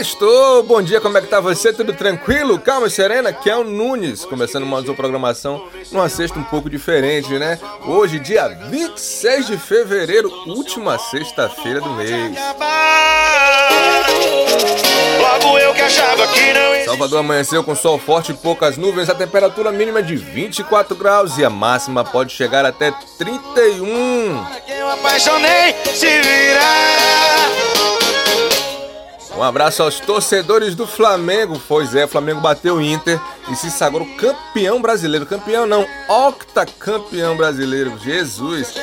Sextou! Bom dia, como é que tá você? Tudo tranquilo? Calma e serena? Que é o Nunes, começando mais uma programação numa sexta um pouco diferente, né? Hoje, dia 26 de fevereiro, última sexta-feira do mês. Salvador amanheceu com sol forte e poucas nuvens, a temperatura mínima de 24 graus e a máxima pode chegar até 31. Quem eu apaixonei se virar. Um abraço aos torcedores do Flamengo. Pois é, o Flamengo bateu o Inter e se sagrou campeão brasileiro. Campeão não, octacampeão brasileiro. Jesus.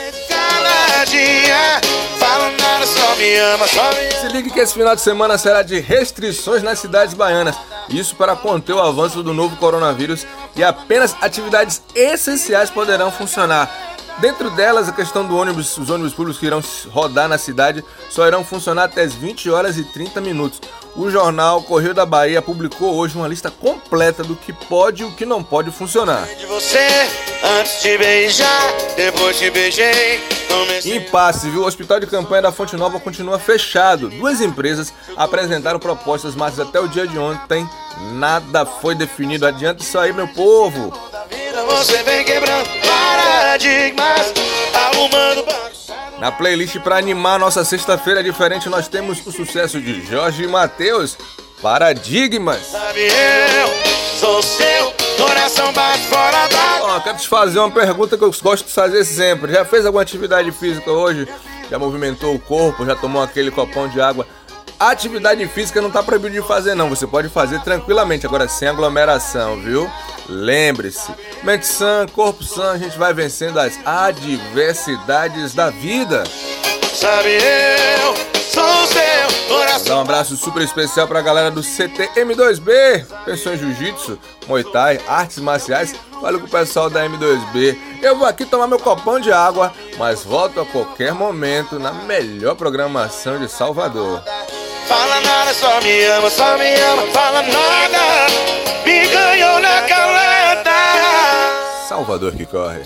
Se ligue que esse final de semana será de restrições nas cidades baianas. Isso para conter o avanço do novo coronavírus e apenas atividades essenciais poderão funcionar. Dentro delas, a questão do ônibus, os ônibus públicos que irão rodar na cidade só irão funcionar até as 20 horas e 30 minutos. O jornal Correio da Bahia publicou hoje uma lista completa do que pode e o que não pode funcionar. Impasse, viu? O hospital de campanha da Fonte Nova continua fechado. Duas empresas apresentaram propostas, mas até o dia de ontem nada foi definido. Adianta isso aí, meu povo. Você vem quebrando paradigmas, arrumando na playlist para animar nossa sexta-feira diferente, nós temos o sucesso de Jorge e Matheus, Paradigmas. Ó, quero te fazer uma pergunta que eu gosto de fazer sempre. Já fez alguma atividade física hoje? Já movimentou o corpo? Já tomou aquele copão de água? Atividade física não tá proibido de fazer não, você pode fazer tranquilamente, agora sem aglomeração, viu? Lembre-se, mente sã, corpo sã, a gente vai vencendo as adversidades da vida. Sabe eu, sou seu coração. Dar um abraço super especial pra galera do CTM2B, pensou em jiu-jitsu, muay thai, artes marciais. Valeu com o pessoal da M2B. Eu vou aqui tomar meu copão de água, mas volto a qualquer momento na melhor programação de Salvador. Fala nada, só me ama, só me ama, fala nada. Me caleta. Salvador que corre.